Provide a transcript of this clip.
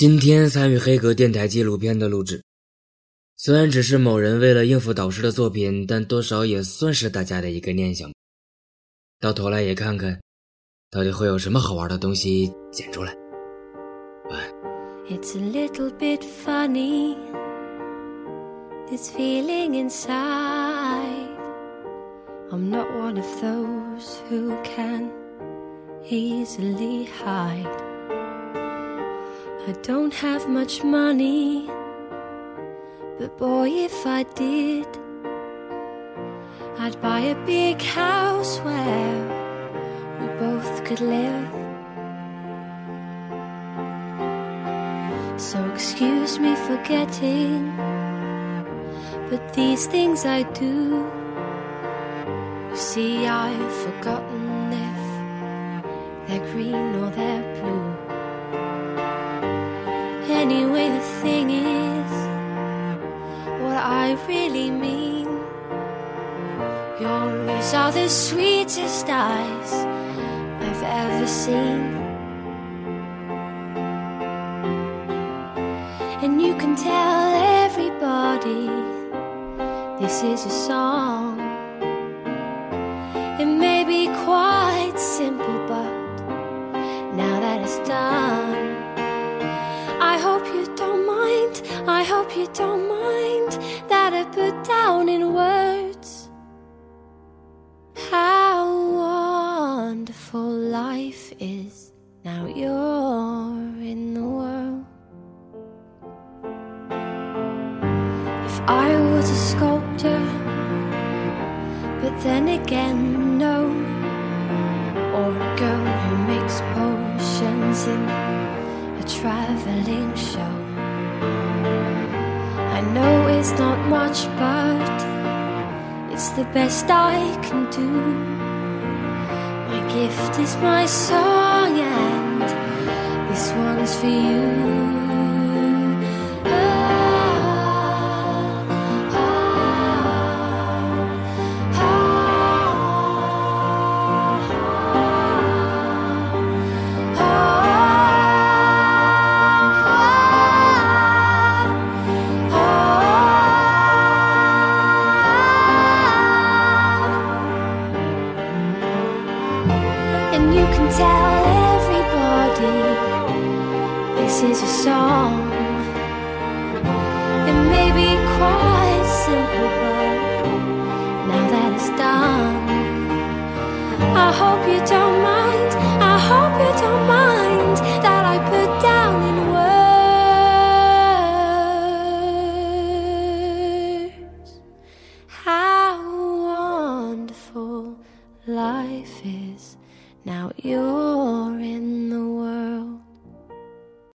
今天参与黑格电台纪录片的录制，虽然只是某人为了应付导师的作品，但多少也算是大家的一个念想。到头来也看看，到底会有什么好玩的东西剪出来。晚安。It's a little bit funny, this feeling inside. I'm not one of those who can easily hide. I don't have much money, but boy, if I did, I'd buy a big house where we both could live. So excuse me for getting, but these things I do. You see, I've forgotten if they're green or they're blue. Anyway, the thing is, what I really mean. Your eyes are the sweetest eyes I've ever seen. And you can tell everybody this is a song. It may be quite I hope you don't mind that I put down in words how wonderful life is. Now you're in the world. If I was a sculptor, but then again, no. Or a girl who makes potions in a traveling show. I know it's not much, but it's the best I can do. My gift is my song, and this one's for you. You can tell everybody this is a song. It may be quite simple, but now that it's done, I hope you don't mind. I hope you don't mind that I put down in words how wonderful life is. Now you're in the world.